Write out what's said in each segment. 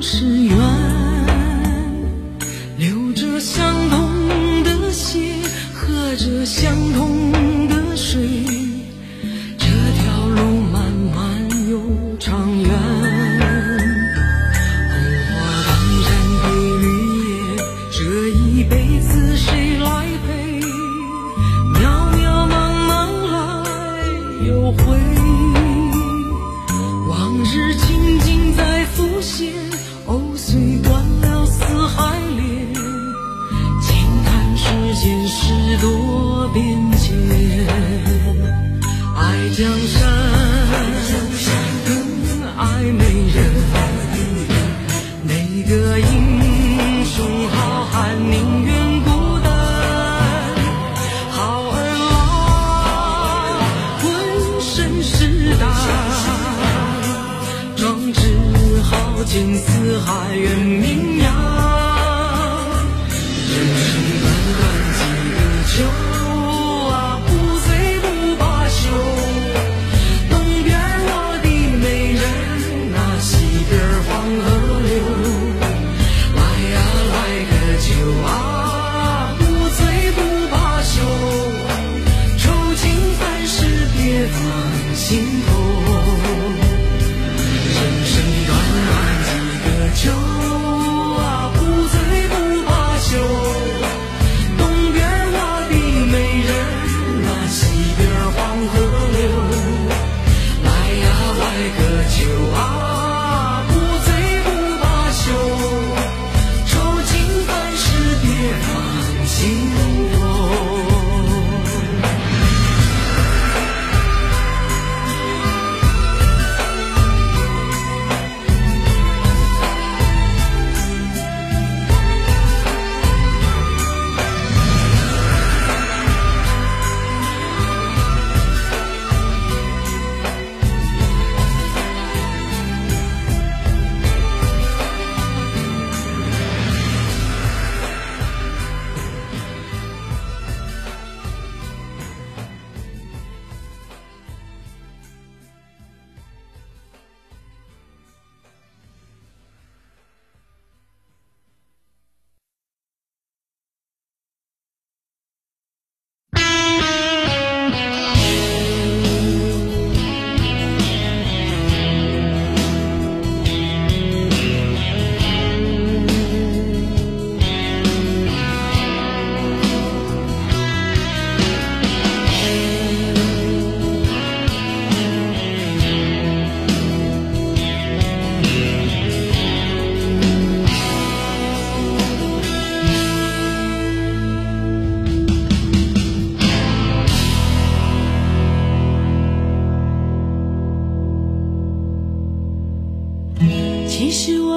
是间事多变迁，爱江山，更爱美人。哪个英雄好汉宁愿孤单？好儿郎浑身是胆。壮志豪情四海远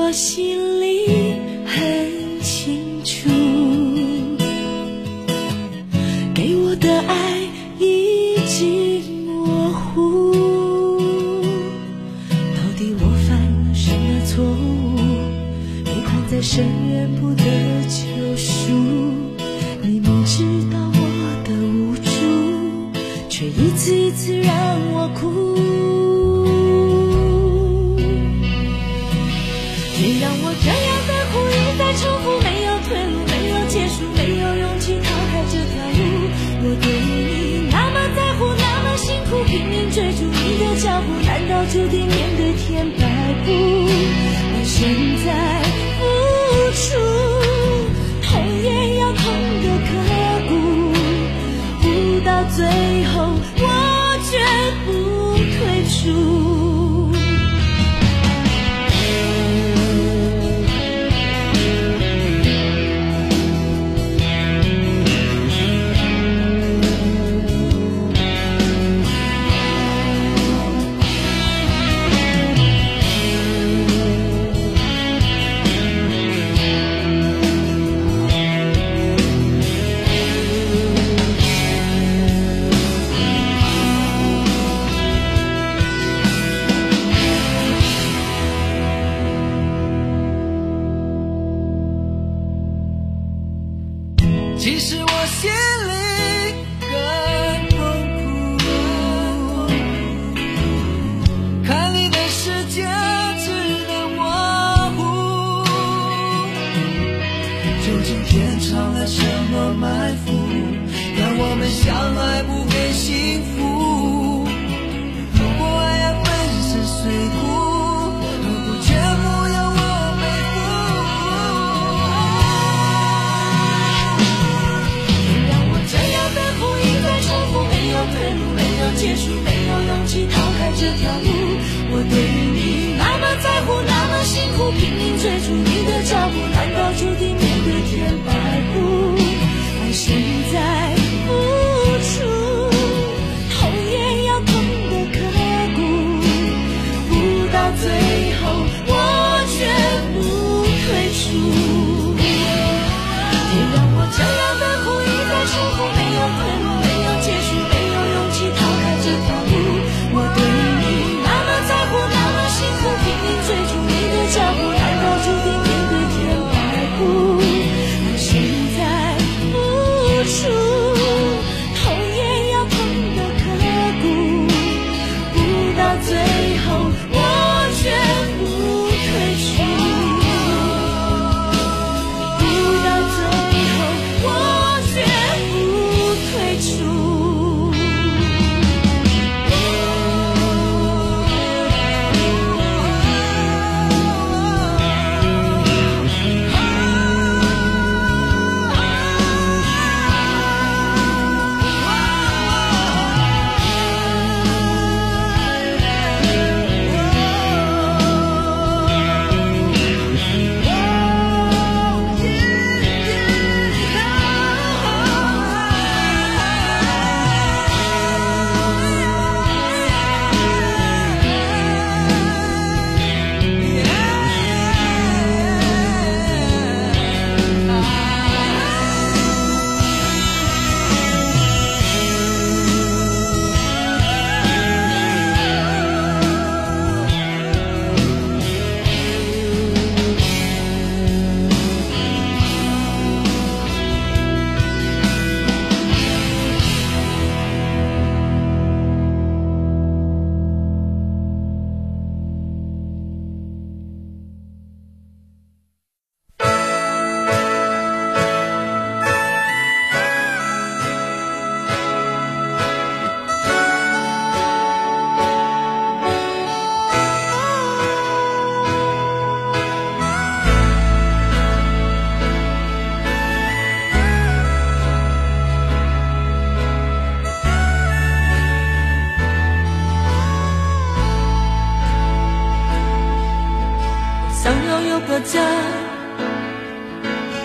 我心里很清楚，给我的爱已经模糊。到底我犯了什么错误？被困在深渊别让我这样的苦一再重复，没有退路，没有结束，没有勇气逃开这条路。我对你那么在乎，那么辛苦，拼命追逐你的脚步，难道注定面对天摆布？而现在付出，痛也要痛得刻骨，不到最后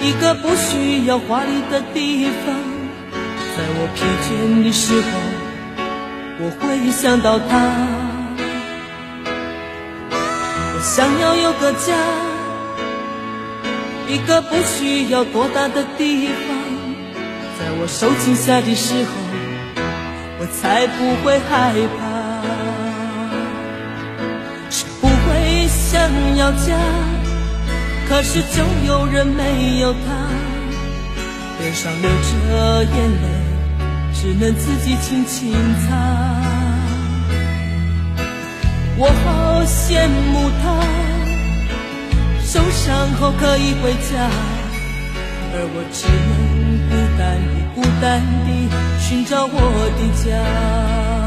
一个不需要华丽的地方。在我疲倦的时候，我会想到他。我想要有个家，一个不需要多大的地方。在我受惊吓的时候，我才不会害怕。是不会想要家，可是就有人没有他，脸上流着眼泪，只能自己轻轻擦。我好羡慕他，受伤后可以回家，而我只能孤单地、孤单地寻找我的家。